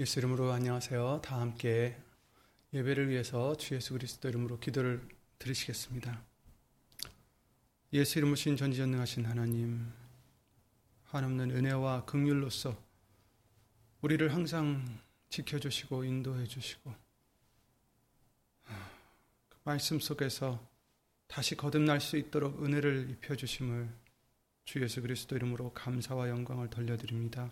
예수 이름으로 안녕하세요. 다 함께 예배를 위해서 주 예수 그리스도 이름으로 기도를 드리시겠습니다. 예수 이름으로 신 전지전능하신 하나님, 한없는 은혜와 긍휼로서 우리를 항상 지켜주시고 인도해 주시고 그 말씀 속에서 다시 거듭날 수 있도록 은혜를 입혀 주심을 주 예수 그리스도 이름으로 감사와 영광을 돌려드립니다.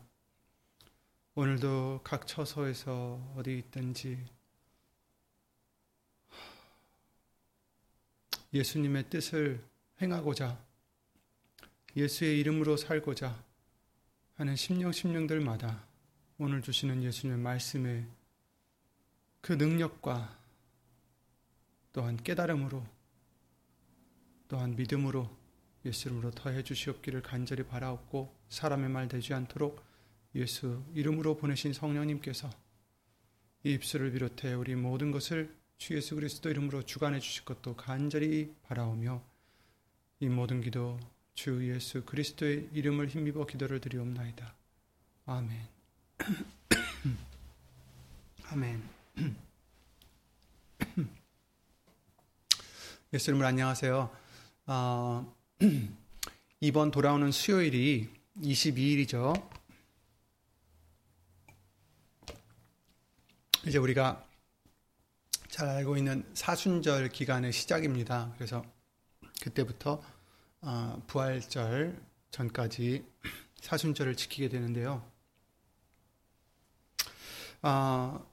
오늘도 각 처소에서 어디 있든지 예수님의 뜻을 행하고자 예수의 이름으로 살고자 하는 심령 심령들마다 오늘 주시는 예수님의 말씀에 그 능력과 또한 깨달음으로 또한 믿음으로 예수 이름으로 더해 주시옵기를 간절히 바라옵고 사람의 말 되지 않도록 예수 이름으로 보내신 성령님께서 이 입술을 비롯해 우리 모든 것을 주 예수 그리스도 이름으로 주관해 주실 것도 간절히 바라오며 이 모든 기도 주 예수 그리스도의 이름을 힘입어 기도를 드리옵나이다. 아멘. 아멘. 예수 이름으로 안녕하세요. 어, 이번 돌아오는 수요일이 22일이죠. 이제 우리가 잘 알고 있는 사순절 기간의 시작입니다. 그래서 그때부터 어, 부활절 전까지 사순절을 지키게 되는데요. 아,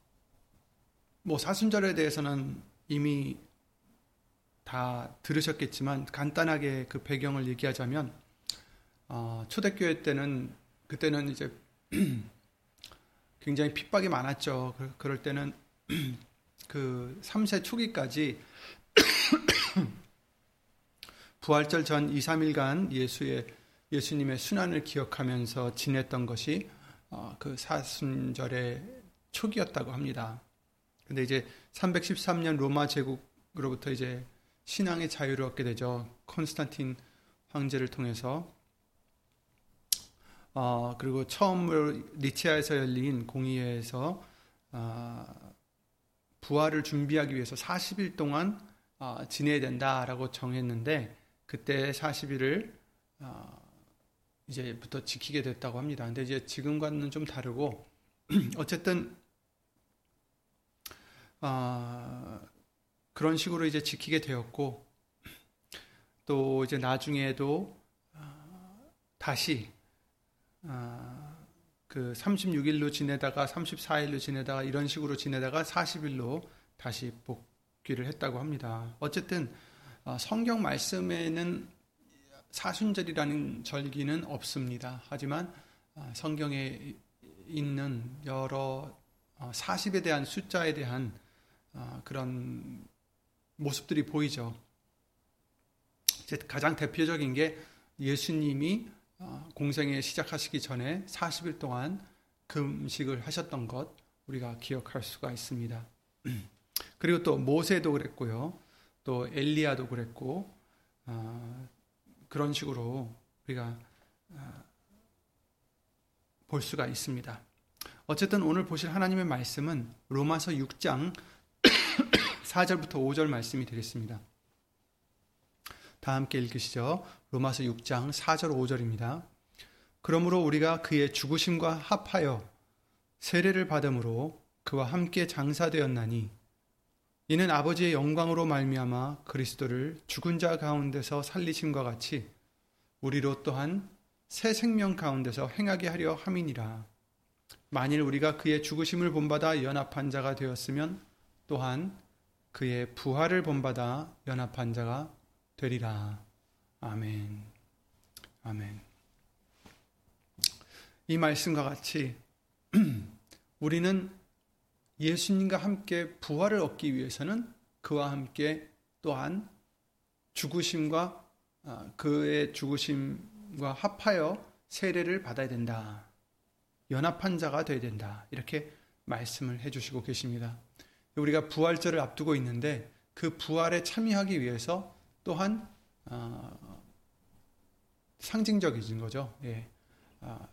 뭐 사순절에 대해서는 이미 다 들으셨겠지만 간단하게 그 배경을 얘기하자면 어, 초대교회 때는 그때는 이제 굉장히 핍박이 많았죠. 그럴 때는 그 3세 초기까지 부활절 전 2, 3일간 예수의 예수님의 순환을 기억하면서 지냈던 것이 어, 그 사순절의 초기였다고 합니다. 근데 이제 313년 로마 제국으로부터 이제 신앙의 자유를 얻게 되죠. 콘스탄틴 황제를 통해서 어, 그리고 처음으로 니치아에서 열린 공의회에서 어, 부활을 준비하기 위해서 40일 동안 어, 지내야 된다라고 정했는데 그때 40일을 어, 이제부터 지키게 됐다고 합니다. 근데 이제 지금과는 좀 다르고 어쨌든 어, 그런 식으로 이제 지키게 되었고 또 이제 나중에도 어, 다시 아, 그 36일로 지내다가 34일로 지내다가 이런 식으로 지내다가 40일로 다시 복귀를 했다고 합니다. 어쨌든 어, 성경 말씀에는 사순절이라는 절기는 없습니다. 하지만 어, 성경에 있는 여러 40에 어, 대한 숫자에 대한 그런 모습들이 보이죠. 가장 대표적인 게 예수님이 어, 공생에 시작하시기 전에 40일 동안 금식을 하셨던 것 우리가 기억할 수가 있습니다. 그리고 또 모세도 그랬고요. 또 엘리야도 그랬고 어, 그런 식으로 우리가 어, 볼 수가 있습니다. 어쨌든 오늘 보실 하나님의 말씀은 로마서 6장 4절부터 5절 말씀이 되겠습니다. 다 함께 읽으시죠. 로마서 6장 4절 5절입니다. 그러므로 우리가 그의 죽으심과 합하여 세례를 받음으로 그와 함께 장사되었나니 이는 아버지의 영광으로 말미암아 그리스도를 죽은 자 가운데서 살리심과 같이 우리로 또한 새 생명 가운데서 행하게 하려 함이니라. 만일 우리가 그의 죽으심을 본받아 연합한 자가 되었으면 또한 그의 부활을 본받아 연합한 자가 되리라. 아멘. 아멘. 이 말씀과 같이 우리는 예수님과 함께 부활을 얻기 위해서는 그와 함께 또한 죽으심과 아, 그의 죽으심과 합하여 세례를 받아야 된다. 연합한 자가 되어야 된다. 이렇게 말씀을 해주시고 계십니다. 우리가 부활절을 앞두고 있는데 그 부활에 참여하기 위해서 또한 어, 상징적인 거죠. 예. 아,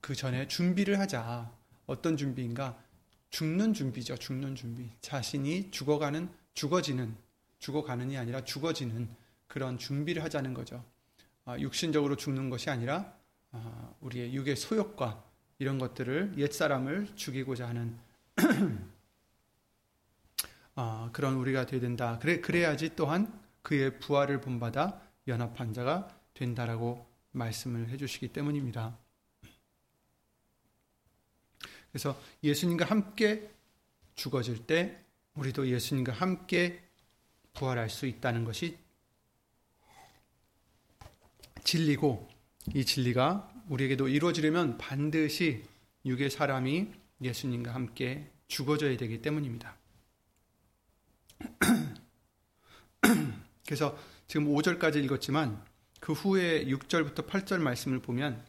그 전에 준비를 하자. 어떤 준비인가? 죽는 준비죠. 죽는 준비. 자신이 죽어가는, 죽어지는, 죽어가는이 아니라 죽어지는 그런 준비를 하자는 거죠. 아, 육신적으로 죽는 것이 아니라 아, 우리의 육의 소욕과 이런 것들을 옛 사람을 죽이고자 하는 아, 그런 우리가 되야 된다. 그래, 그래야지 또한 그의 부활을 본받아 연합한 자가 된다라고 말씀을 해주시기 때문입니다. 그래서 예수님과 함께 죽어질 때 우리도 예수님과 함께 부활할 수 있다는 것이 진리고 이 진리가 우리에게도 이루어지려면 반드시 육의 사람이 예수님과 함께 죽어져야 되기 때문입니다. 그래서 지금 5절까지 읽었지만 그 후에 6절부터 8절 말씀을 보면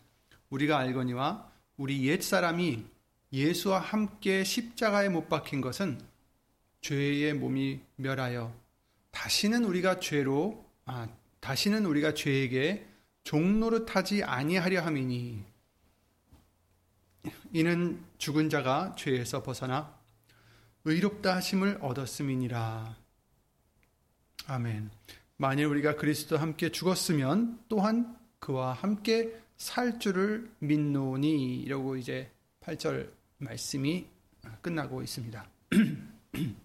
우리가 알거니와 우리 옛 사람이 예수와 함께 십자가에 못 박힌 것은 죄의 몸이 멸하여 다시는 우리가 죄로 아 다시는 우리가 죄에게 종노릇하지 아니하려 함이니. 이는 죽은 자가 죄에서 벗어나 의롭다 하심을 얻었음이니라. 아멘. 만일 우리가 그리스도 함께 죽었으면 또한 그와 함께 살 줄을 믿노니 이러고 이제 8절 말씀이 끝나고 있습니다.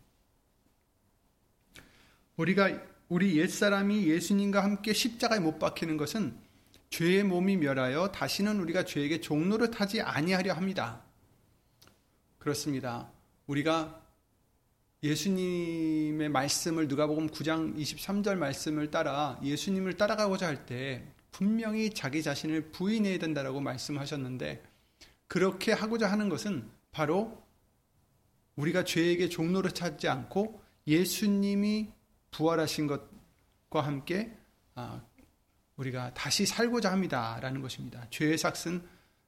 우리가 우리 옛사람이 예수님과 함께 십자가에 못 박히는 것은 죄의 몸이 멸하여 다시는 우리가 죄에게 종로를 타지 아니하려 합니다. 그렇습니다. 우리가 예수님의 말씀을 누가복음 9장 23절 말씀을 따라 예수님을 따라가고자 할 때 분명히 자기 자신을 부인해야 된다라고 말씀하셨는데 그렇게 하고자 하는 것은 바로 우리가 죄에게 종로를 찾지 않고 예수님이 부활하신 것과 함께 아, 우리가 다시 살고자 합니다라는 것입니다. 죄의 삭은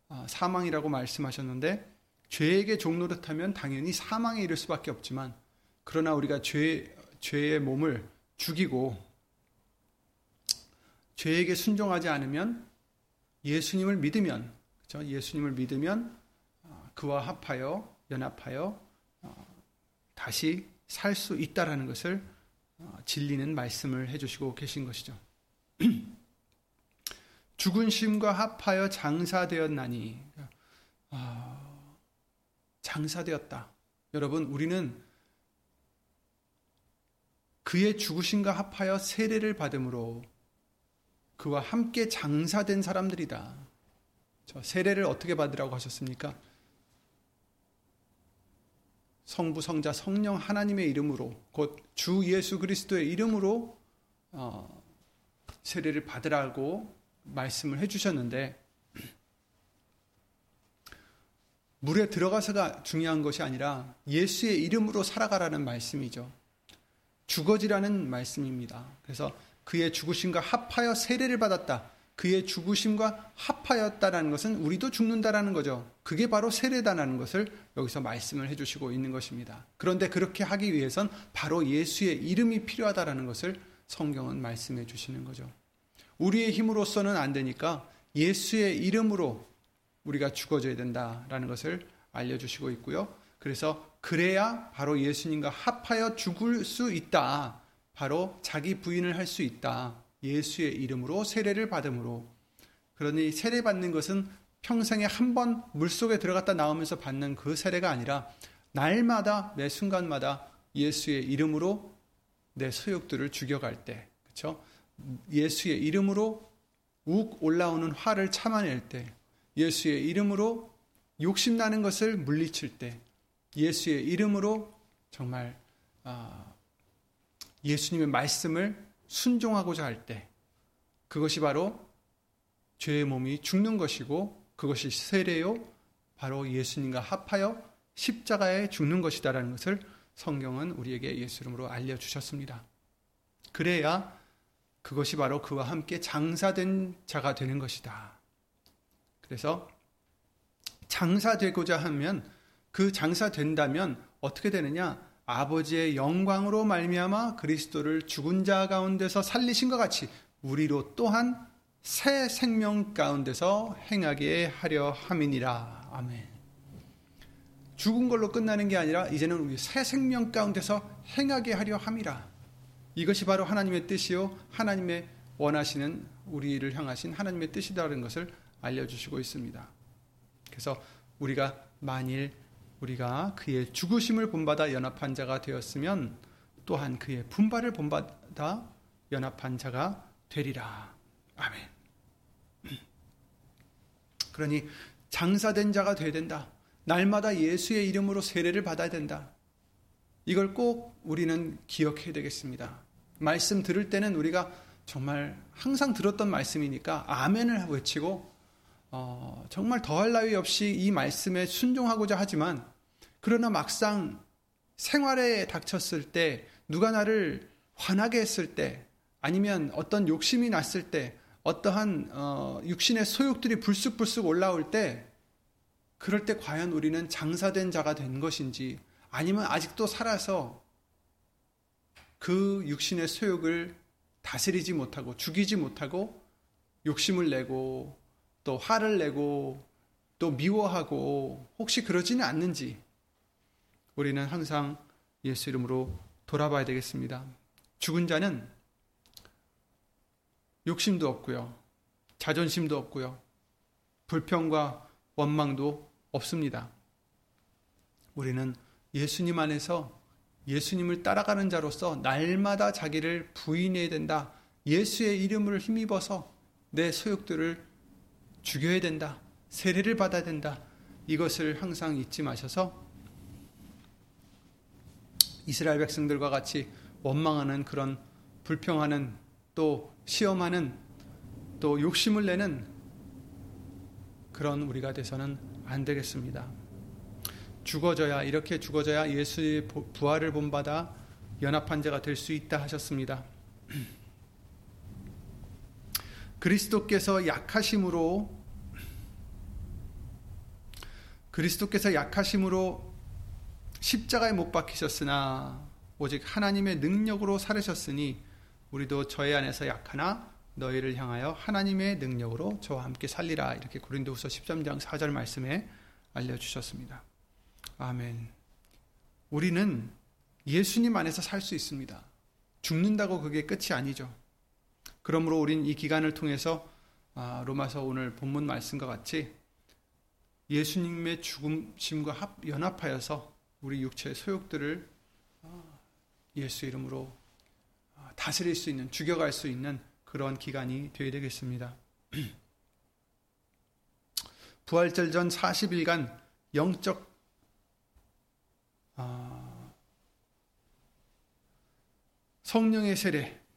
아, 사망이라고 말씀하셨는데 죄에게 종노릇하면 당연히 사망에 이를 수밖에 없지만 그러나 우리가 죄 죄의 몸을 죽이고 죄에게 순종하지 않으면 예수님을 믿으면 그렇죠? 예수님을 믿으면 아, 그와 합하여 연합하여 어, 다시 살 수 있다라는 것을 어, 진리는 말씀을 해주시고 계신 것이죠. 죽은 심과 합하여 장사되었나니 아, 장사되었다. 여러분 우리는 그의 죽으심과 합하여 세례를 받음으로 그와 함께 장사된 사람들이다. 세례를 어떻게 받으라고 하셨습니까? 성부, 성자, 성령 하나님의 이름으로 곧 주 예수 그리스도의 이름으로 어, 세례를 받으라고 말씀을 해주셨는데 물에 들어가서가 중요한 것이 아니라 예수의 이름으로 살아가라는 말씀이죠. 죽어지라는 말씀입니다. 그래서 그의 죽으심과 합하여 세례를 받았다. 그의 죽으심과 합하였다라는 것은 우리도 죽는다라는 거죠. 그게 바로 세례다라는 것을 여기서 말씀을 해주시고 있는 것입니다. 그런데 그렇게 하기 위해선 바로 예수의 이름이 필요하다라는 것을 성경은 말씀해 주시는 거죠. 우리의 힘으로서는 안 되니까 예수의 이름으로 우리가 죽어져야 된다라는 것을 알려주시고 있고요. 그래서 그래야 바로 예수님과 합하여 죽을 수 있다. 바로 자기 부인을 할 수 있다. 예수의 이름으로 세례를 받음으로 그러니 세례 받는 것은 평생에 한 번 물속에 들어갔다 나오면서 받는 그 세례가 아니라 날마다 매 순간마다 예수의 이름으로 내 소욕들을 죽여갈 때 그렇죠? 예수의 이름으로 욱 올라오는 화를 참아낼 때 예수의 이름으로 욕심나는 것을 물리칠 때 예수의 이름으로 정말 아, 예수님의 말씀을 순종하고자 할 때 그것이 바로 죄의 몸이 죽는 것이고 그것이 세례요 바로 예수님과 합하여 십자가에 죽는 것이다라는 것을 성경은 우리에게 예수 이름으로 알려 주셨습니다. 그래야 그것이 바로 그와 함께 장사된 자가 되는 것이다. 그래서 장사되고자 하면 그 장사 된다면 어떻게 되느냐? 아버지의 영광으로 말미암아 그리스도를 죽은 자 가운데서 살리신 것 같이 우리로 또한 새 생명 가운데서 행하게 하려 함이니라. 아멘. 죽은 걸로 끝나는 게 아니라 이제는 우리 새 생명 가운데서 행하게 하려 함이라. 이것이 바로 하나님의 뜻이요 하나님의 원하시는 우리를 향하신 하나님의 뜻이다라는 것을 알려 주시고 있습니다. 그래서 우리가 만일 우리가 그의 죽으심을 본받아 연합한 자가 되었으면 또한 그의 분발을 본받아 연합한 자가 되리라. 아멘. 그러니 장사된 자가 되어야 된다. 날마다 예수의 이름으로 세례를 받아야 된다. 이걸 꼭 우리는 기억해야 되겠습니다. 말씀 들을 때는 우리가 정말 항상 들었던 말씀이니까 아멘을 외치고 어, 정말 더할 나위 없이 이 말씀에 순종하고자 하지만 그러나 막상 생활에 닥쳤을 때 누가 나를 화나게 했을 때 아니면 어떤 욕심이 났을 때 어떠한 어, 육신의 소욕들이 불쑥불쑥 올라올 때 그럴 때 과연 우리는 장사된 자가 된 것인지 아니면 아직도 살아서 그 육신의 소욕을 다스리지 못하고 죽이지 못하고 욕심을 내고 또 화를 내고 또 미워하고 혹시 그러지는 않는지 우리는 항상 예수 이름으로 돌아봐야 되겠습니다. 죽은 자는 욕심도 없고요. 자존심도 없고요. 불평과 원망도 없습니다. 우리는 예수님 안에서 예수님을 따라가는 자로서 날마다 자기를 부인해야 된다. 예수의 이름을 힘입어서 내 소욕들을 죽여야 된다. 세례를 받아야 된다. 이것을 항상 잊지 마셔서 이스라엘 백성들과 같이 원망하는 그런 불평하는 또 시험하는 또 욕심을 내는 그런 우리가 돼서는 안 되겠습니다. 죽어져야 이렇게 죽어져야 예수의 부활을 본받아 연합한 자가 될 수 있다 하셨습니다. 그리스도께서 약하심으로 그리스도께서 약하심으로 십자가에 못 박히셨으나 오직 하나님의 능력으로 살으셨으니 우리도 저의 안에서 약하나 너희를 향하여 하나님의 능력으로 저와 함께 살리라 이렇게 고린도후서 13장 4절 말씀에 알려 주셨습니다. 아멘. 우리는 예수님 안에서 살 수 있습니다. 죽는다고 그게 끝이 아니죠. 그러므로 우린 이 기간을 통해서 아, 로마서 오늘 본문 말씀과 같이 예수님의 죽음심과 연합하여서 우리 육체의 소욕들을 아, 예수 이름으로 아, 다스릴 수 있는, 죽여갈 수 있는 그런 기간이 되어야 되겠습니다. 부활절 전 40일간 영적 아, 성령의 세례.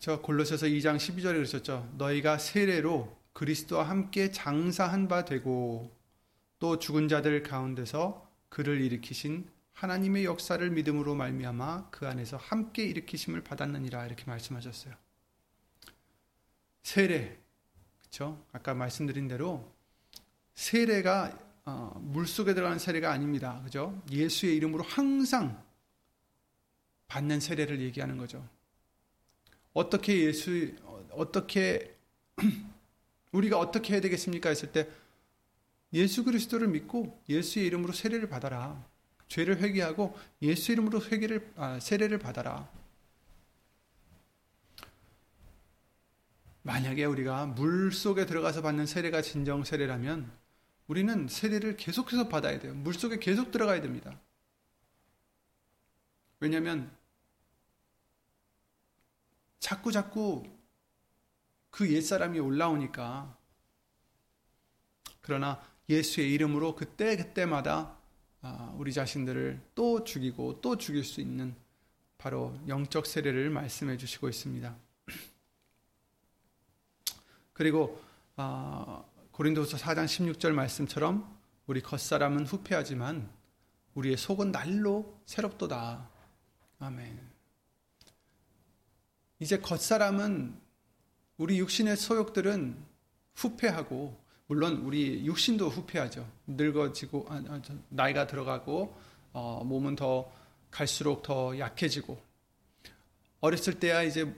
그렇죠. 골로새서 2장 12절에 그러셨죠. 너희가 세례로 그리스도와 함께 장사한 바 되고 또 죽은 자들 가운데서 그를 일으키신 하나님의 역사를 믿음으로 말미암아 그 안에서 함께 일으키심을 받았느니라 이렇게 말씀하셨어요. 세례. 그렇죠? 아까 말씀드린 대로 세례가 어, 물 속에 들어가는 세례가 아닙니다. 그죠? 예수의 이름으로 항상 받는 세례를 얘기하는 거죠. 어떻게 예수 어떻게 우리가 어떻게 해야 되겠습니까? 했을 때 예수 그리스도를 믿고 예수의 이름으로 세례를 받아라. 죄를 회개하고 예수 이름으로 회개를 아, 세례를 받아라. 만약에 우리가 물 속에 들어가서 받는 세례가 진정 세례라면 우리는 세례를 계속해서 받아야 돼요. 물 속에 계속 들어가야 됩니다. 왜냐하면 자꾸 자꾸 그 옛사람이 올라오니까 그러나 예수의 이름으로 그때 그때마다 아, 우리 자신들을 또 죽이고 또 죽일 수 있는 바로 영적 세례를 말씀해 주시고 있습니다. 그리고 아, 고린도서 4장 16절 말씀처럼 우리 겉사람은 후패하지만 우리의 속은 날로 새롭도다. 아멘. 이제 겉사람은 우리 육신의 소욕들은 후패하고 물론 우리 육신도 후패하죠. 늙어지고 아, 아, 나이가 들어가고 어, 몸은 더 갈수록 더 약해지고 어렸을 때야 이제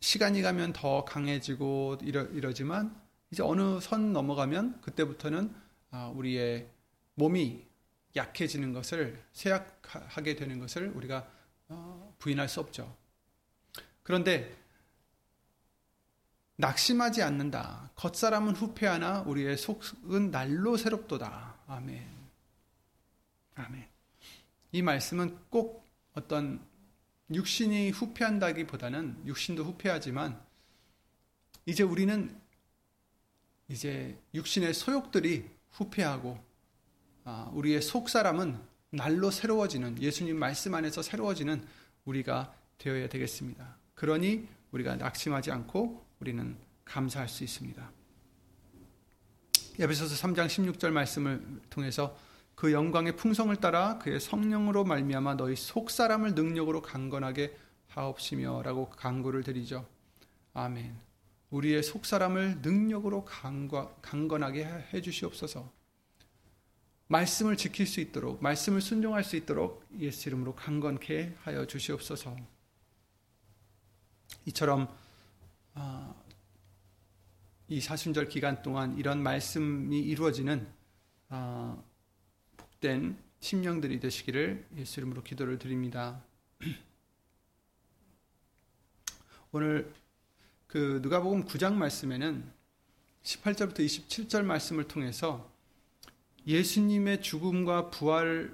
시간이 가면 더 강해지고 이러, 이러지만 이제 어느 선 넘어가면 그때부터는 아, 우리의 몸이 약해지는 것을 쇠약하게 되는 것을 우리가 어, 부인할 수 없죠. 그런데 낙심하지 않는다. 겉사람은 후패하나 우리의 속은 날로 새롭도다. 아멘. 아멘. 이 말씀은 꼭 어떤 육신이 후패한다기보다는 육신도 후패하지만 이제 우리는 이제 육신의 소욕들이 후패하고 아, 우리의 속 사람은 날로 새로워지는 예수님 말씀 안에서 새로워지는 우리가 되어야 되겠습니다. 그러니 우리가 낙심하지 않고 우리는 감사할 수 있습니다. 에베소서 3장 16절 말씀을 통해서 그 영광의 풍성을 따라 그의 성령으로 말미암아 너희 속 사람을 능력으로 강건하게 하옵시며라고 강구를 드리죠. 아멘. 우리의 속 사람을 능력으로 강건하게 해 주시옵소서. 말씀을 지킬 수 있도록 말씀을 순종할 수 있도록 예수 이름으로 강건케 하여 주시옵소서. 이처럼 아, 이 사순절 기간 동안 이런 말씀이 이루어지는 아, 복된 심령들이 되시기를 예수 이름으로 기도를 드립니다. 오늘 그 누가복음 9장 말씀에는 18절부터 27절 말씀을 통해서 예수님의 죽음과 부활에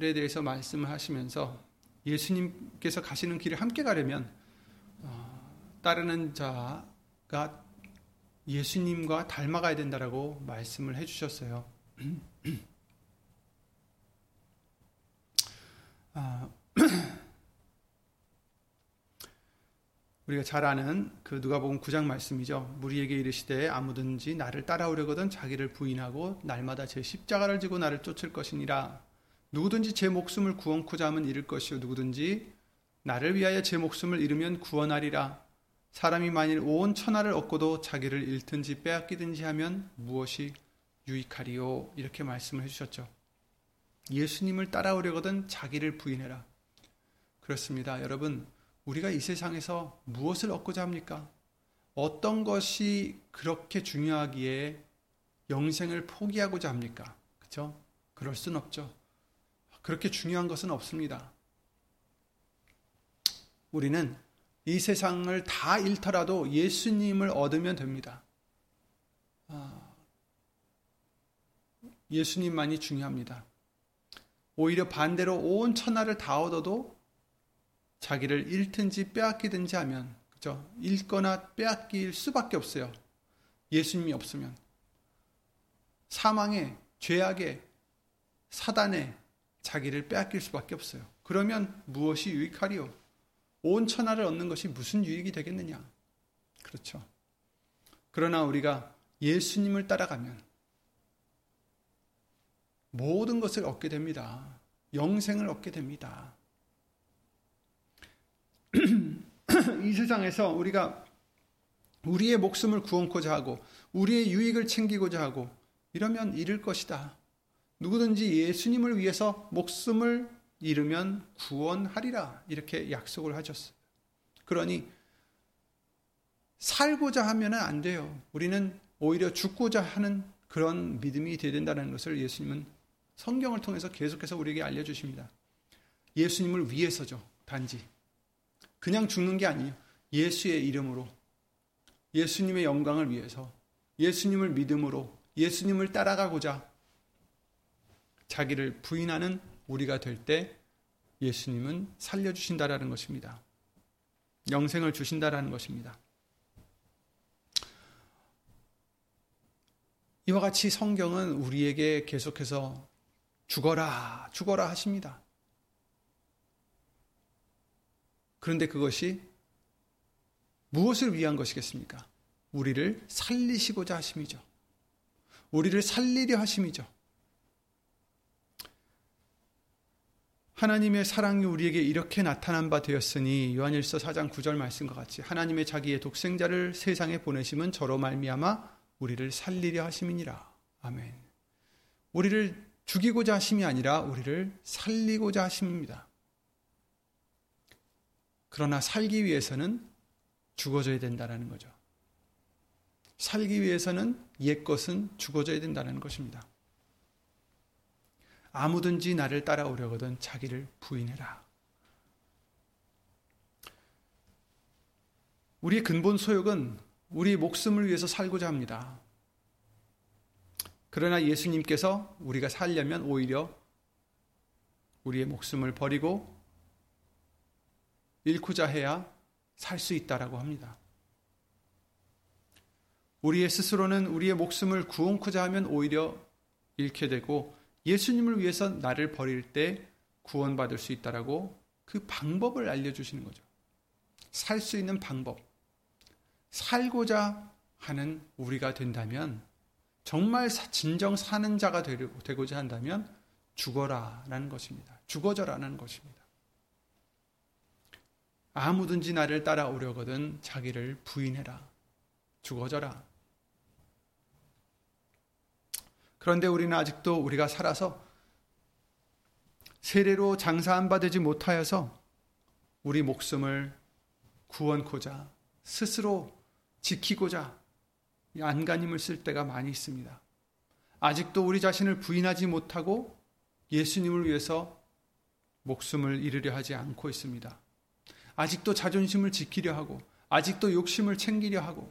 대해서 말씀을 하시면서 예수님께서 가시는 길을 함께 가려면 어, 따르는 자가 예수님과 닮아가야 된다라고 말씀을 해주셨어요. 아, 우리가 잘 아는 그 누가복음 9장 말씀이죠. 무리에게 이르시되 아무든지 나를 따라오려거든 자기를 부인하고 날마다 제 십자가를 지고 나를 쫓을 것이니라. 누구든지 제 목숨을 구원코자 하면 잃을 것이요 누구든지 나를 위하여 제 목숨을 잃으면 구원하리라. 사람이 만일 온 천하를 얻고도 자기를 잃든지 빼앗기든지 하면 무엇이 유익하리요? 이렇게 말씀을 해주셨죠. 예수님을 따라오려거든 자기를 부인해라. 그렇습니다. 여러분, 우리가 이 세상에서 무엇을 얻고자 합니까? 어떤 것이 그렇게 중요하기에 영생을 포기하고자 합니까? 그렇죠? 그럴 순 없죠. 그렇게 중요한 것은 없습니다. 우리는 이 세상을 다 잃더라도 예수님을 얻으면 됩니다. 아, 예수님만이 중요합니다. 오히려 반대로 온 천하를 다 얻어도 자기를 잃든지 빼앗기든지 하면 그죠? 잃거나 빼앗길 수밖에 없어요. 예수님이 없으면 사망에 죄악에 사단에 자기를 빼앗길 수밖에 없어요. 그러면 무엇이 유익하리요? 온 천하를 얻는 것이 무슨 유익이 되겠느냐? 그렇죠. 그러나 우리가 예수님을 따라가면 모든 것을 얻게 됩니다. 영생을 얻게 됩니다. 이 세상에서 우리가 우리의 목숨을 구원코자 하고 우리의 유익을 챙기고자 하고 이러면 잃을 것이다. 누구든지 예수님을 위해서 목숨을 잃으면 구원하리라. 이렇게 약속을 하셨어요. 그러니 살고자 하면 안 돼요. 우리는 오히려 죽고자 하는 그런 믿음이 되야 된다는 것을 예수님은 성경을 통해서 계속해서 우리에게 알려주십니다. 예수님을 위해서죠. 단지. 그냥 죽는 게 아니에요. 예수의 이름으로 예수님의 영광을 위해서 예수님을 믿음으로 예수님을 따라가고자 자기를 부인하는 우리가 될 때 예수님은 살려주신다라는 것입니다. 영생을 주신다라는 것입니다. 이와 같이 성경은 우리에게 계속해서 죽어라, 죽어라 하십니다. 그런데 그것이 무엇을 위한 것이겠습니까? 우리를 살리시고자 하심이죠. 우리를 살리려 하심이죠. 하나님의 사랑이 우리에게 이렇게 나타난 바 되었으니 요한일서 4장 9절 말씀과 같이 하나님의 자기의 독생자를 세상에 보내심은 저로 말미암아 우리를 살리려 하심이니라. 아멘. 우리를 죽이고자 하심이 아니라 우리를 살리고자 하심입니다. 그러나 살기 위해서는 죽어져야 된다는 거죠. 살기 위해서는 옛 것은 죽어져야 된다는 것입니다. 아무든지 나를 따라오려거든 자기를 부인해라. 우리의 근본 소욕은 우리 목숨을 위해서 살고자 합니다. 그러나 예수님께서 우리가 살려면 오히려 우리의 목숨을 버리고 잃고자 해야 살 수 있다라고 합니다. 우리의 스스로는 우리의 목숨을 구원코자 하면 오히려 잃게 되고 예수님을 위해서 나를 버릴 때 구원받을 수 있다라고 그 방법을 알려주시는 거죠. 살 수 있는 방법. 살고자 하는 우리가 된다면 정말 진정 사는 자가 되고자 한다면 죽어라라는 것입니다. 죽어져라는 것입니다. 아무든지 나를 따라오려거든 자기를 부인해라. 죽어져라. 그런데 우리는 아직도 우리가 살아서 세례로 장사 안 받지 못하여서 우리 목숨을 구원코자 스스로 지키고자 안간힘을 쓸 때가 많이 있습니다. 아직도 우리 자신을 부인하지 못하고 예수님을 위해서 목숨을 잃으려 하지 않고 있습니다. 아직도 자존심을 지키려 하고, 아직도 욕심을 챙기려 하고,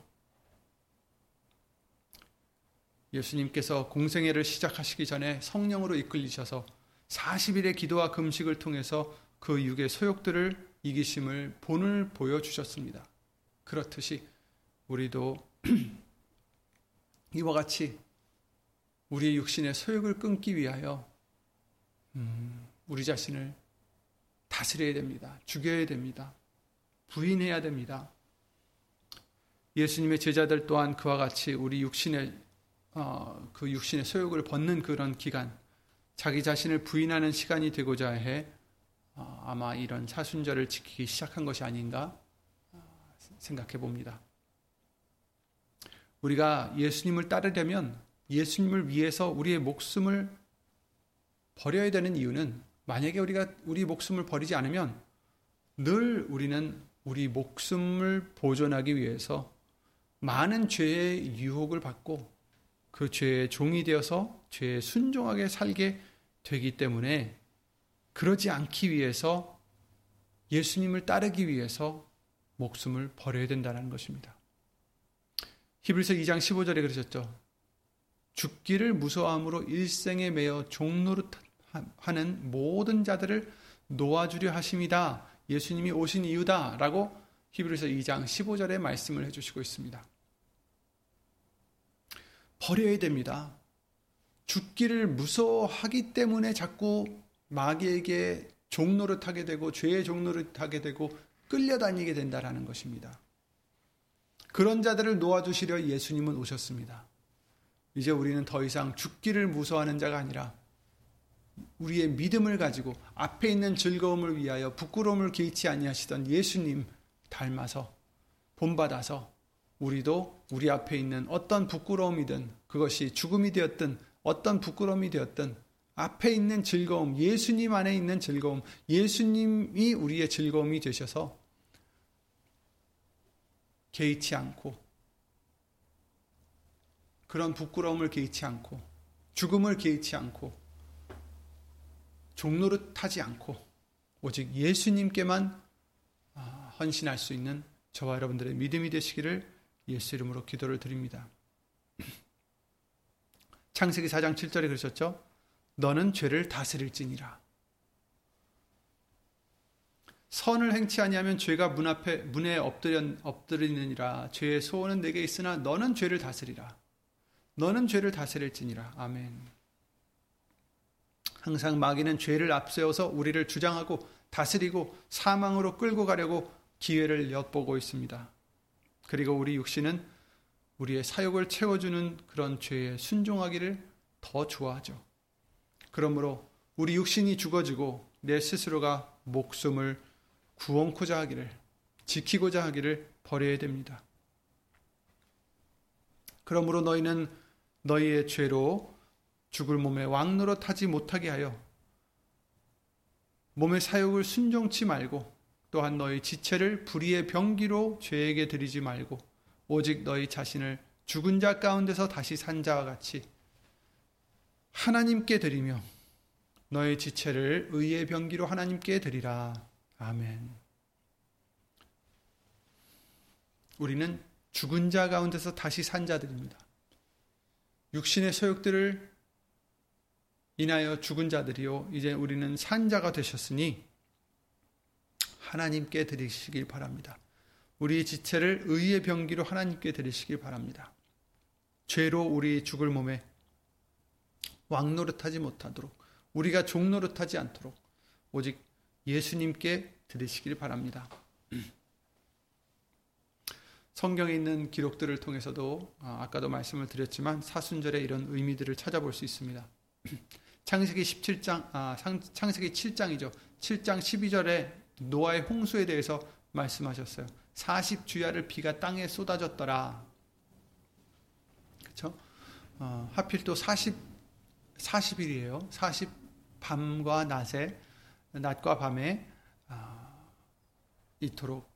예수님께서 공생애를 시작하시기 전에 성령으로 이끌리셔서 40일의 기도와 금식을 통해서 그 육의 소욕들을 이기심을 본을 보여주셨습니다. 그렇듯이 우리도 이와 같이 우리의 육신의 소욕을 끊기 위하여 음, 우리 자신을 다스려야 됩니다. 죽여야 됩니다. 부인해야 됩니다. 예수님의 제자들 또한 그와 같이 우리 육신의 어, 그 육신의 소욕을 벗는 그런 기간, 자기 자신을 부인하는 시간이 되고자 해 어, 아마 이런 사순절을 지키기 시작한 것이 아닌가 어, 생각해 봅니다. 우리가 예수님을 따르려면 예수님을 위해서 우리의 목숨을 버려야 되는 이유는 만약에 우리가 우리 목숨을 버리지 않으면 늘 우리는 우리 목숨을 보존하기 위해서 많은 죄의 유혹을 받고 그 죄의 종이 되어서 죄에 순종하게 살게 되기 때문에 그러지 않기 위해서 예수님을 따르기 위해서 목숨을 버려야 된다는 것입니다. 히브리서 2장 15절에 그러셨죠. 죽기를 무서함으로 일생에 매여 종노릇하는 모든 자들을 놓아주려 하심이다. 예수님이 오신 이유다라고 히브리서 2장 15절에 말씀을 해주시고 있습니다. 버려야 됩니다. 죽기를 무서워하기 때문에 자꾸 마귀에게 종노릇 하게 되고 죄의 종노릇 하게 되고 끌려다니게 된다라는 것입니다. 그런 자들을 놓아주시려 예수님은 오셨습니다. 이제 우리는 더 이상 죽기를 무서워하는 자가 아니라 우리의 믿음을 가지고 앞에 있는 즐거움을 위하여 부끄러움을 개의치 아니하시던 예수님 닮아서 본받아서 우리도 우리 앞에 있는 어떤 부끄러움이든 그것이 죽음이 되었든 어떤 부끄러움이 되었든 앞에 있는 즐거움, 예수님 안에 있는 즐거움, 예수님이 우리의 즐거움이 되셔서 개의치 않고 그런 부끄러움을 개의치 않고 죽음을 개의치 않고 종노릇하지 않고 오직 예수님께만 아, 헌신할 수 있는 저와 여러분들의 믿음이 되시기를 예수 이름으로 기도를 드립니다. 창세기 4장 7절에 그러셨죠? 너는 죄를 다스릴지니라. 선을 행치 아니하면 죄가 문 앞에 문에 엎드려 엎드리느니라. 죄의 소원은 내게 있으나 너는 죄를 다스리라. 너는 죄를 다스릴지니라. 아멘. 항상 마귀는 죄를 앞세워서 우리를 주장하고 다스리고 사망으로 끌고 가려고 기회를 엿보고 있습니다. 그리고 우리 육신은 우리의 사욕을 채워주는 그런 죄에 순종하기를 더 좋아하죠. 그러므로 우리 육신이 죽어지고 내 스스로가 목숨을 구원코자 하기를, 지키고자 하기를 버려야 됩니다. 그러므로 너희는 너희의 죄로 죽을 몸에 왕노릇 하지 못하게 하여 몸의 사욕을 순종치 말고 또한 너희 지체를 불의의 병기로 죄에게 드리지 말고 오직 너희 자신을 죽은 자 가운데서 다시 산 자와 같이 하나님께 드리며 너희 지체를 의의 병기로 하나님께 드리라. 아멘. 우리는 죽은 자 가운데서 다시 산 자들입니다. 육신의 소욕들을 인하여 죽은 자들이요. 이제 우리는 산 자가 되셨으니 하나님께 드리시길 바랍니다. 우리 지체를 의의 병기로 하나님께 드리시길 바랍니다. 죄로 우리 죽을 몸에 왕노릇하지 못하도록 우리가 종노릇하지 않도록 오직 예수님께 드리시길 바랍니다. 성경에 있는 기록들을 통해서도 아, 아까도 말씀을 드렸지만 사순절에 이런 의미들을 찾아볼 수 있습니다. 창세기 17장 아, 창세기 7장이죠. 7장 12절에 노아의 홍수에 대해서 말씀하셨어요. 40주야를 비가 땅에 쏟아졌더라. 그렇죠? 어, 하필 또 40, 40일이에요. 40 밤과 낮에, 낮과 밤에 어, 이토록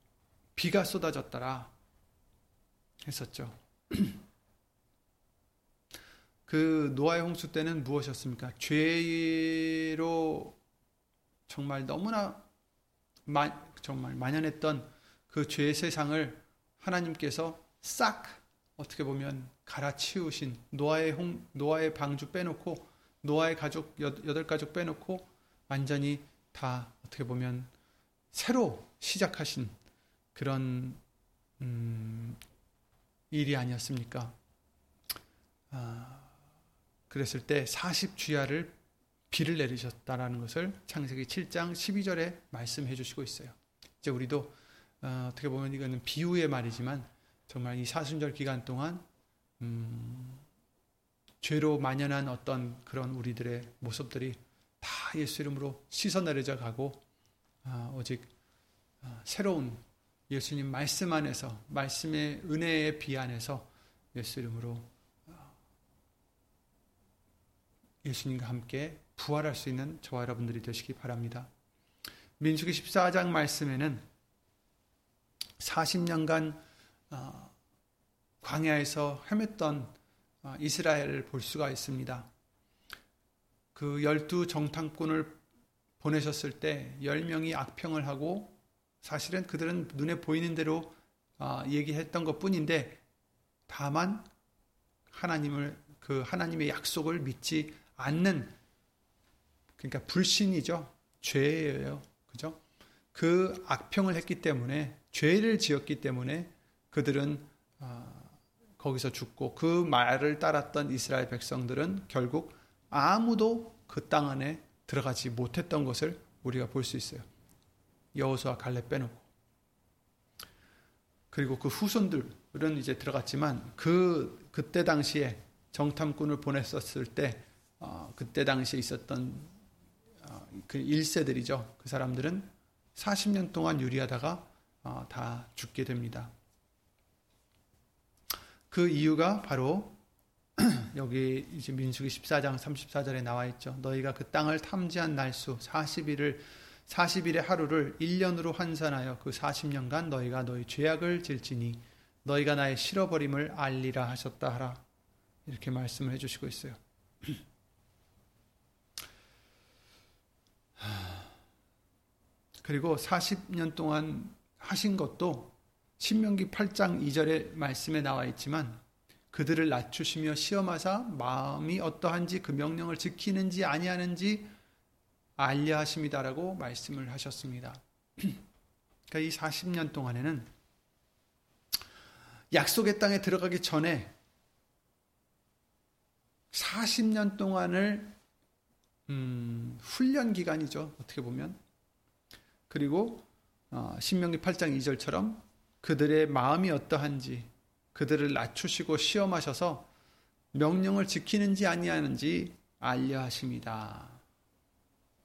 비가 쏟아졌더라. 했었죠. 그 노아의 홍수 때는 무엇이었습니까? 죄로 정말 너무나 마, 정말 만연했던 그 죄의 세상을 하나님께서 싹 어떻게 보면 갈아치우신 노아의 홍, 노아의 방주 빼놓고 노아의 가족 여덟 가족 빼놓고 완전히 다 어떻게 보면 새로 시작하신 그런 음, 일이 아니었습니까? 아, 그랬을 때 40주야를 비를 내리셨다라는 것을 창세기 7장 12절에 말씀해 주시고 있어요. 이제 우리도 어, 떻게 보면 이거는 비유의 말이지만 정말 이 사순절 기간 동안 음, 죄로 만연한 어떤 그런 우리들의 모습들이 다 예수 이름으로 씻어내려져 가고 어, 오직 어, 새로운 예수님 말씀 안에서 말씀의 은혜의 비 안에서 예수 이름으로 어, 예수님과 함께 부활할 수 있는 저와 여러분들이 되시기 바랍니다. 민수기 14장 말씀에는 40년간 어, 광야에서 헤맸던 어, 이스라엘을 볼 수가 있습니다. 그 열두 정탐꾼을 보내셨을 때 10명이 악평을 하고 사실은 그들은 눈에 보이는 대로 어, 얘기했던 것 뿐인데 다만 하나님을 그 하나님의 약속을 믿지 않는 그러니까 불신이죠. 죄예요. 그죠? 그 악평을 했기 때문에 죄를 지었기 때문에 그들은 어, 거기서 죽고 그 말을 따랐던 이스라엘 백성들은 결국 아무도 그 땅 안에 들어가지 못했던 것을 우리가 볼 수 있어요. 여호수아 갈렙 빼놓고 그리고 그 후손들은 이제 들어갔지만 그 그때 당시에 정탐꾼을 보냈었을 때 어, 그때 당시에 있었던 그 1세들이죠. 그 사람들은 40년 동안 유리하다가 어, 다 죽게 됩니다. 그 이유가 바로 여기 이제 민수기 14장 34절에 나와 있죠. 너희가 그 땅을 탐지한 날수 40일을 40일의 하루를 1년으로 환산하여 그 40년간 너희가 너희 죄악을 질지니 너희가 나의 실어버림을 알리라 하셨다 하라. 이렇게 말씀을 해 주시고 있어요. 그리고 40년 동안 하신 것도 신명기 8장 2절의 말씀에 나와 있지만 그들을 낮추시며 시험하사 마음이 어떠한지 그 명령을 지키는지 아니하는지 알려 하십니다라고 말씀을 하셨습니다. 그러니까 이 40년 동안에는 약속의 땅에 들어가기 전에 40년 동안을 음, 훈련 기간이죠. 어떻게 보면 그리고 어, 신명기 8장 2절처럼 그들의 마음이 어떠한지 그들을 낮추시고 시험하셔서 명령을 지키는지 아니하는지 알려 하십니다.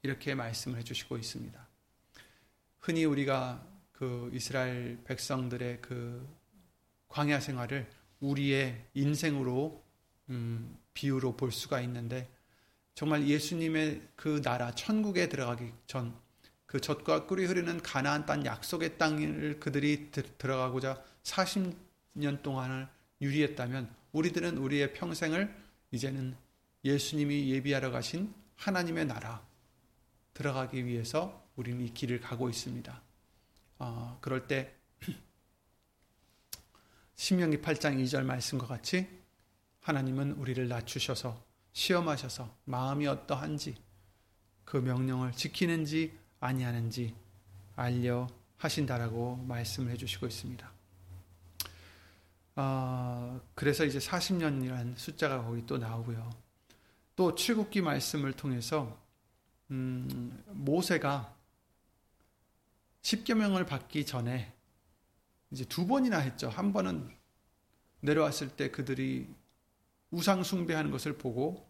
이렇게 말씀을 해주시고 있습니다. 흔히 우리가 그 이스라엘 백성들의 그 광야 생활을 우리의 인생으로 음, 비유로 볼 수가 있는데 정말 예수님의 그 나라 천국에 들어가기 전 그 젖과 꿀이 흐르는 가나안 땅 약속의 땅을 그들이 들어가고자 40년 동안을 유리했다면 우리들은 우리의 평생을 이제는 예수님이 예비하러 가신 하나님의 나라 들어가기 위해서 우리는 이 길을 가고 있습니다. 어, 그럴 때 신명기 8장 2절 말씀과 같이 하나님은 우리를 낮추셔서 시험하셔서 마음이 어떠한지 그 명령을 지키는지 아니하는지 알려 하신다라고 말씀을 해주시고 있습니다. 어, 그래서 이제 40년이라는 숫자가 거기 또 나오고요. 또 출국기 말씀을 통해서 음, 모세가 십계명을 받기 전에 이제 두 번이나 했죠. 한 번은 내려왔을 때 그들이 우상 숭배하는 것을 보고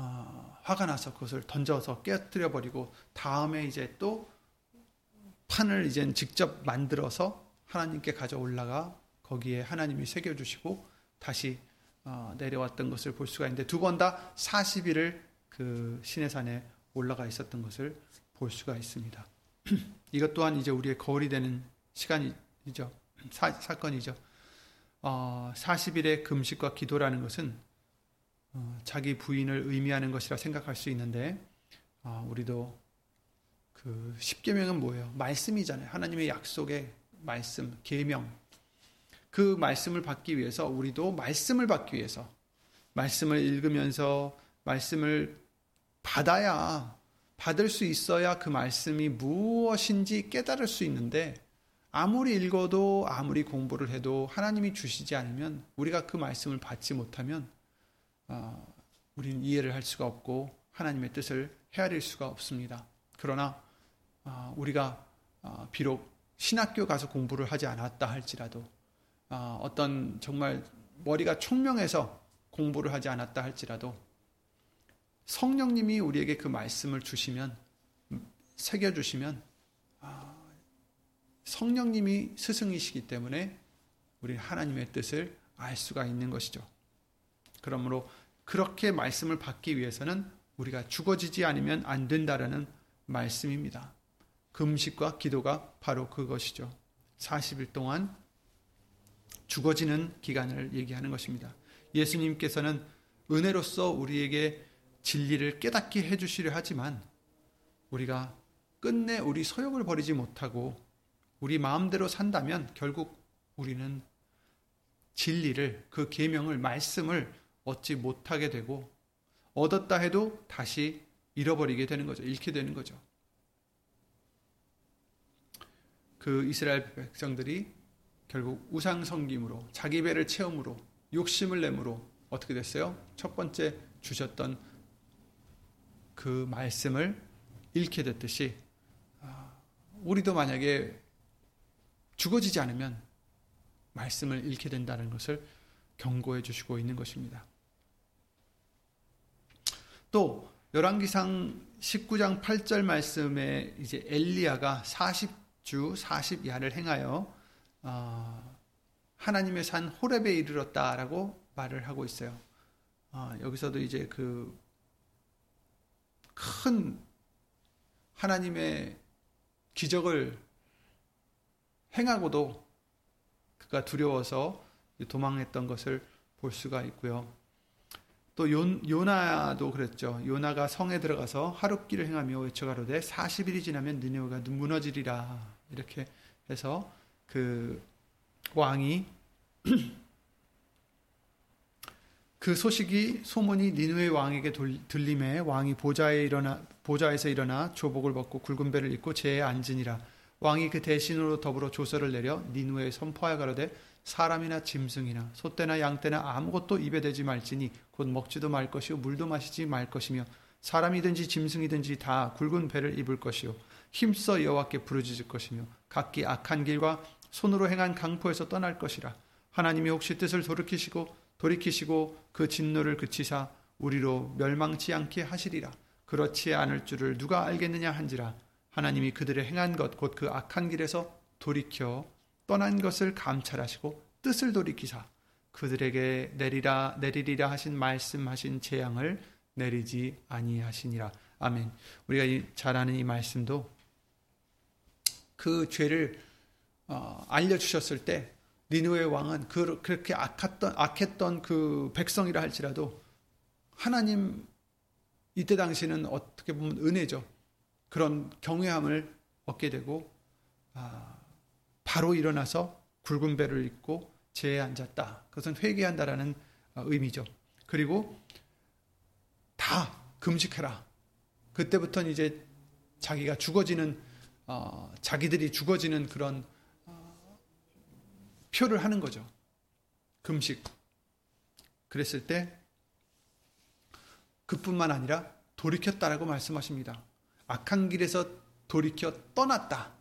어, 화가 나서 그것을 던져서 깨뜨려 버리고 다음에 이제 또 판을 이제 직접 만들어서 하나님께 가져 올라가 거기에 하나님이 새겨 주시고 다시 어, 내려왔던 것을 볼 수가 있는데 두 번 다 40일을 그 시내산에 올라가 있었던 것을 볼 수가 있습니다. 이것 또한 이제 우리의 거울이 되는 시간이죠. 사, 사건이죠. 어, 40일의 금식과 기도라는 것은 어, 자기 부인을 의미하는 것이라 생각할 수 있는데 어, 우리도 그 십계명은 뭐예요? 말씀이잖아요. 하나님의 약속의 말씀, 계명, 그 말씀을 받기 위해서 우리도 말씀을 받기 위해서 말씀을 읽으면서 말씀을 받아야 받을 수 있어야 그 말씀이 무엇인지 깨달을 수 있는데 아무리 읽어도 아무리 공부를 해도 하나님이 주시지 않으면 우리가 그 말씀을 받지 못하면 어, 우리는 이해를 할 수가 없고 하나님의 뜻을 헤아릴 수가 없습니다. 그러나 어, 우리가 어, 비록 신학교 가서 공부를 하지 않았다 할지라도 아, 어떤 정말 머리가 총명해서 공부를 하지 않았다 할지라도 성령님이 우리에게 그 말씀을 주시면 새겨 주시면 아, 성령님이 스승이시기 때문에 우리 하나님의 뜻을 알 수가 있는 것이죠. 그러므로 그렇게 말씀을 받기 위해서는 우리가 죽어지지 않으면 안 된다라는 말씀입니다. 금식과 기도가 바로 그것이죠. 40일 동안 죽어지는 기간을 얘기하는 것입니다. 예수님께서는 은혜로서 우리에게 진리를 깨닫게 해주시려 하지만 우리가 끝내 우리 소욕을 버리지 못하고 우리 마음대로 산다면 결국 우리는 진리를 그 계명을 말씀을 얻지 못하게 되고 얻었다 해도 다시 잃어버리게 되는 거죠. 잃게 되는 거죠. 그 이스라엘 백성들이 결국 우상 성김으로 자기 배를 채움으로 욕심을 내므로 어떻게 됐어요? 첫 번째 주셨던 그 말씀을 잃게 됐듯이 아, 우리도 만약에 죽어지지 않으면 말씀을 잃게 된다는 것을 경고해 주시고 있는 것입니다. 또 열왕기상 19장 8절 말씀에 이제 엘리야가 40주 40야를 행하여 어, 하나님의 산 호렙에 이르렀다라고 말을 하고 있어요. 어, 여기서도 이제 그 큰 하나님의 기적을 행하고도 그가 두려워서 도망했던 것을 볼 수가 있고요. 또 요, 요나도 그랬죠. 요나가 성에 들어가서 하룻길을 행하며 외쳐가로되 40일이 지나면 니네가 무너지리라 이렇게 해서 그 왕이 그 소식이 소문이 니누의 왕에게 들림에 왕이 보좌에 일어나 보좌에서 일어나 조복을 벗고 굵은 배를 입고 제에 앉으니라 왕이 그 대신으로 더불어 조서를 내려 니누에 선포하여 가로되 사람이나 짐승이나 소떼나 양떼나 아무것도 입에 대지 말지니 곧 먹지도 말 것이요 물도 마시지 말 것이며 사람이든지 짐승이든지 다 굵은 배를 입을 것이요 힘써 여호와께 부르짖을 것이며 각기 악한 길과 손으로 행한 강포에서 떠날 것이라. 하나님이 혹시 뜻을 돌이키시고 돌이키시고 그 진노를 그치사 우리로 멸망치 않게 하시리라. 그렇지 않을 줄을 누가 알겠느냐 한지라. 하나님이 그들의 행한 것 곧 그 악한 길에서 돌이켜 떠난 것을 감찰하시고 뜻을 돌이키사 그들에게 내리라 내리리라 하신 말씀하신 재앙을 내리지 아니하시니라 아멘. 우리가 잘 아는 이 말씀도 그 죄를 어, 알려주셨을 때 니누의 왕은 그, 그렇게 악했던, 악했던 그 백성이라 할지라도 하나님 이때 당시는 어떻게 보면 은혜죠. 그런 경외함을 얻게 되고 아, 바로 일어나서 굵은 배를 입고 제에 앉았다. 그것은 회개한다라는 어, 의미죠. 그리고 다 금식해라. 그때부터는 이제 자기가 죽어지는 어, 자기들이 죽어지는 그런 어, 표를 하는 거죠. 금식. 그랬을 때 그뿐만 아니라 돌이켰다라고 말씀하십니다. 악한 길에서 돌이켜 떠났다.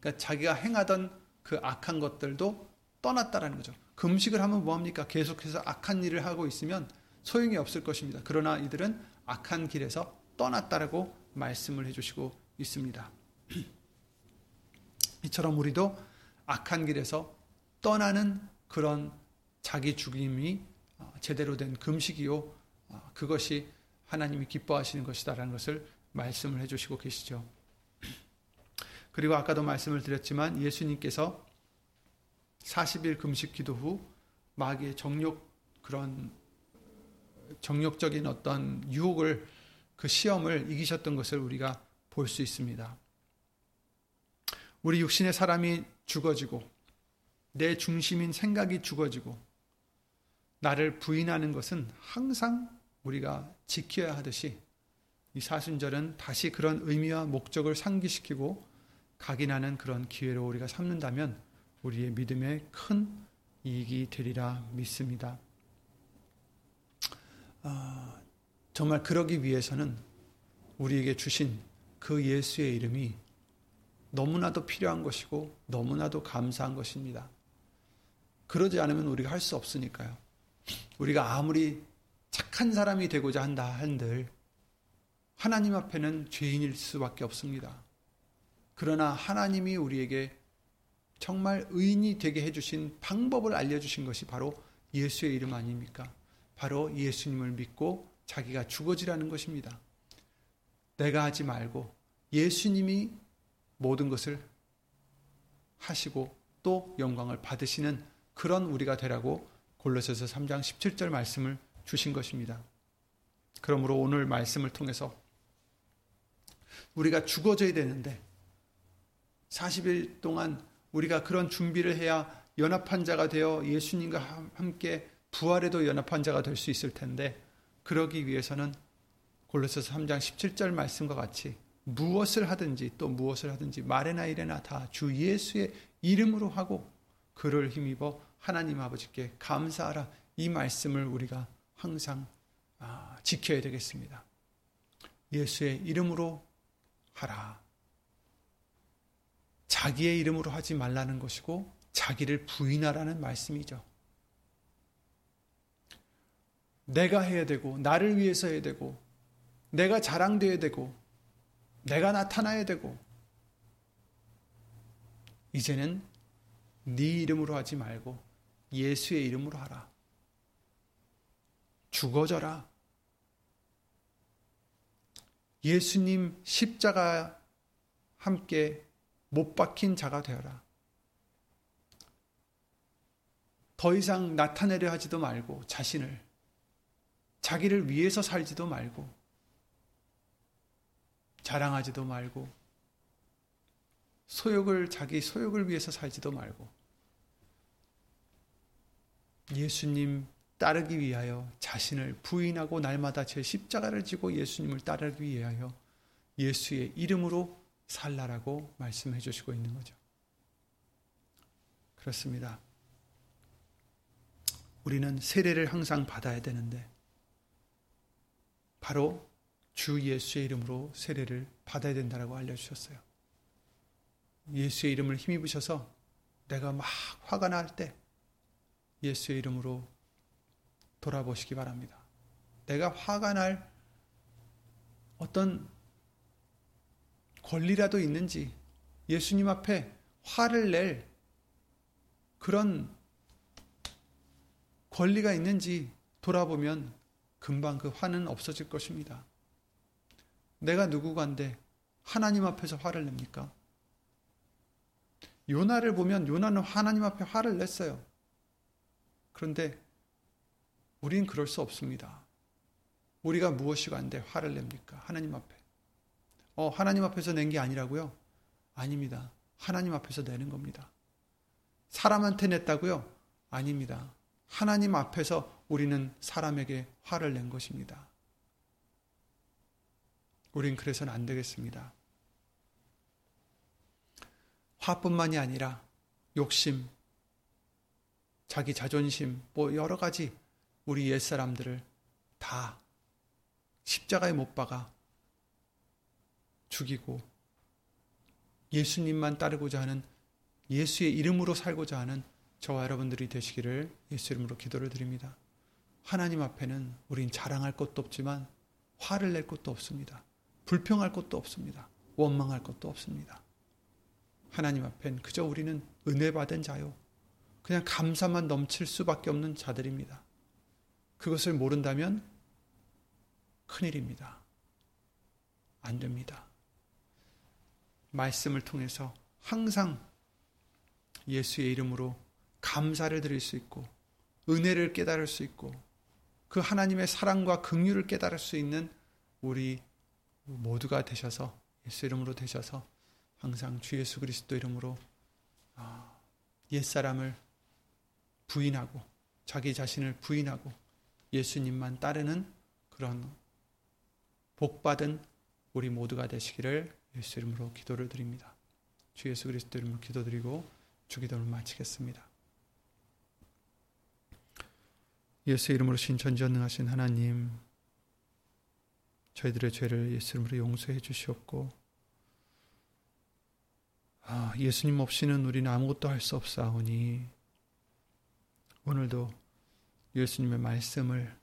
그러니까 자기가 행하던 그 악한 것들도 떠났다라는 거죠. 금식을 하면 뭐합니까? 계속해서 악한 일을 하고 있으면 소용이 없을 것입니다. 그러나 이들은 악한 길에서 떠났다라고 말씀을 해주시고 있습니다. 이처럼 우리도 악한 길에서 떠나는 그런 자기 죽임이 어, 제대로 된 금식이요. 어, 그것이 하나님이 기뻐하시는 것이다라는 것을 말씀을 해주시고 계시죠. 그리고 아까도 말씀을 드렸지만 예수님께서 40일 금식 기도 후 마귀의 정욕 그런 정욕적인 어떤 유혹을 그 시험을 이기셨던 것을 우리가 볼 수 있습니다. 우리 육신의 사람이 죽어지고 내 중심인 생각이 죽어지고 나를 부인하는 것은 항상 우리가 지켜야 하듯이 이 사순절은 다시 그런 의미와 목적을 상기시키고 각인하는 그런 기회로 우리가 삼는다면 우리의 믿음에 큰 이익이 되리라 믿습니다. 아, 정말 그러기 위해서는 우리에게 주신 그 예수의 이름이 너무나도 필요한 것이고 너무나도 감사한 것입니다. 그러지 않으면 우리가 할 수 없으니까요. 우리가 아무리 착한 사람이 되고자 한다 한들 하나님 앞에는 죄인일 수밖에 없습니다. 그러나 하나님이 우리에게 정말 의인이 되게 해주신 방법을 알려주신 것이 바로 예수의 이름 아닙니까? 바로 예수님을 믿고 자기가 죽어지라는 것입니다. 내가 하지 말고 예수님이 모든 것을 하시고 또 영광을 받으시는 그런 우리가 되라고 골로새서 3장 17절 말씀을 주신 것입니다. 그러므로 오늘 말씀을 통해서 우리가 죽어져야 되는데 40일 동안 우리가 그런 준비를 해야 연합한 자가 되어 예수님과 함께 부활에도 연합한 자가 될 수 있을 텐데 그러기 위해서는 골로새서 3장 17절 말씀과 같이 무엇을 하든지 또 무엇을 하든지 말에나 이래나 다 주 예수의 이름으로 하고 그를 힘입어 하나님 아버지께 감사하라 이 말씀을 우리가 항상 아, 지켜야 되겠습니다. 예수의 이름으로 하라. 자기의 이름으로 하지 말라는 것이고 자기를 부인하라는 말씀이죠. 내가 해야 되고 나를 위해서 해야 되고 내가 자랑되어야 되고 내가 나타나야 되고 이제는 네 이름으로 하지 말고 예수의 이름으로 하라. 죽어져라. 예수님 십자가 함께 못 박힌 자가 되어라. 더 이상 나타내려 하지도 말고 자신을 자기를 위해서 살지도 말고 자랑하지도 말고 소욕을 자기 소욕을 위해서 살지도 말고 예수님 따르기 위하여 자신을 부인하고 날마다 제 십자가를 지고 예수님을 따르기 위하여 예수의 이름으로 살라라고 말씀해 주시고 있는 거죠. 그렇습니다. 우리는 세례를 항상 받아야 되는데 바로 주 예수의 이름으로 세례를 받아야 된다라고 알려주셨어요. 예수의 이름을 힘입으셔서 내가 막 화가 날 때 예수의 이름으로 돌아보시기 바랍니다. 내가 화가 날 어떤 권리라도 있는지 예수님 앞에 화를 낼 그런 권리가 있는지 돌아보면 금방 그 화는 없어질 것입니다. 내가 누구간데 하나님 앞에서 화를 냅니까? 요나를 보면 요나는 하나님 앞에 화를 냈어요. 그런데 우린 그럴 수 없습니다. 우리가 무엇이 간데 화를 냅니까? 하나님 앞에. 어, 하나님 앞에서 낸 게 아니라고요? 아닙니다. 하나님 앞에서 내는 겁니다. 사람한테 냈다고요? 아닙니다. 하나님 앞에서 우리는 사람에게 화를 낸 것입니다. 우린 그래서는 안 되겠습니다. 화뿐만이 아니라 욕심, 자기 자존심, 뭐 여러 가지 우리 옛사람들을 다 십자가에 못 박아 죽이고 예수님만 따르고자 하는 예수의 이름으로 살고자 하는 저와 여러분들이 되시기를 예수 이름으로 기도를 드립니다. 하나님 앞에는 우린 자랑할 것도 없지만 화를 낼 것도 없습니다. 불평할 것도 없습니다. 원망할 것도 없습니다. 하나님 앞엔 그저 우리는 은혜 받은 자요. 그냥 감사만 넘칠 수밖에 없는 자들입니다. 그것을 모른다면 큰일입니다. 안 됩니다. 말씀을 통해서 항상 예수의 이름으로 감사를 드릴 수 있고 은혜를 깨달을 수 있고 그 하나님의 사랑과 긍휼을 깨달을 수 있는 우리 모두가 되셔서 예수 이름으로 되셔서 항상 주 예수 그리스도 이름으로 아, 옛사람을 부인하고 자기 자신을 부인하고 예수님만 따르는 그런 복받은 우리 모두가 되시기를 예수 이름으로 기도를 드립니다. 주 예수 그리스도 이름으로 기도드리고 주기도를 마치겠습니다. 예수 이름으로 신천지전능하신 하나님 저희들의 죄를 예수 이름으로 용서해 주시옵고 아, 예수님 없이는 우리는 아무것도 할 수 없사오니 오늘도 예수님의 말씀을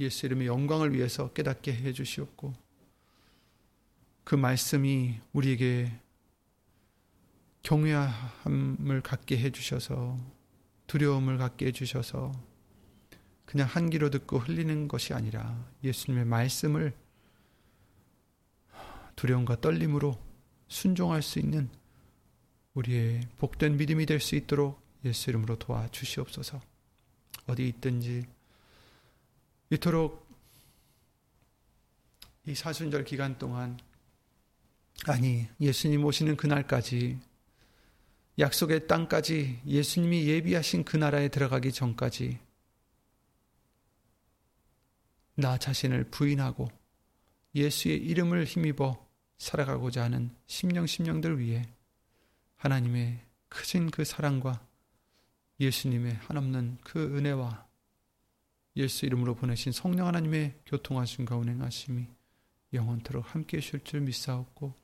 예수 이름의 영광을 위해서 깨닫게 해 주시옵고 그 말씀이 우리에게 경외함을 갖게 해 주셔서 두려움을 갖게 해 주셔서 그냥 한 귀로 듣고 흘리는 것이 아니라 예수님의 말씀을 두려움과 떨림으로 순종할 수 있는 우리의 복된 믿음이 될 수 있도록 예수 이름으로 도와주시옵소서. 어디 있든지 이토록 이 사순절 기간 동안 아니 예수님 오시는 그날까지 약속의 땅까지 예수님이 예비하신 그 나라에 들어가기 전까지 나 자신을 부인하고 예수의 이름을 힘입어 살아가고자 하는 심령 심령들 위해 하나님의 크신 그 사랑과 예수님의 한없는 그 은혜와 예수 이름으로 보내신 성령 하나님의 교통하심과 운행하심이 영원토록 함께 하실 줄 믿사옵고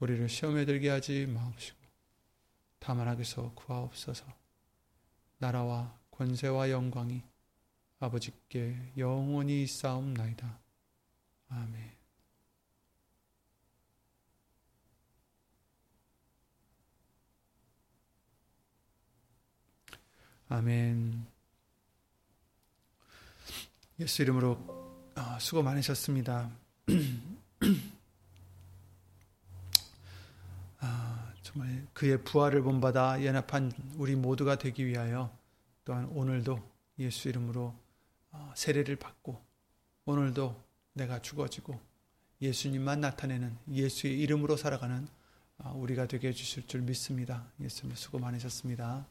우리를 시험에 들게 하지 마옵시고 다만 하게서 구하옵소서 나라와 권세와 영광이 아버지께 영원히 싸움나이다. 아멘. 아멘. 예수 이름으로 아, 수고 많으셨습니다. 아, 정말 그의 부활을 본받아 연합한 우리 모두가 되기 위하여 또한 오늘도 예수 이름으로 어, 세례를 받고 오늘도 내가 죽어지고 예수님만 나타내는 예수의 이름으로 살아가는 어, 우리가 되게 해주실 줄 믿습니다. 예수님 수고 많으셨습니다.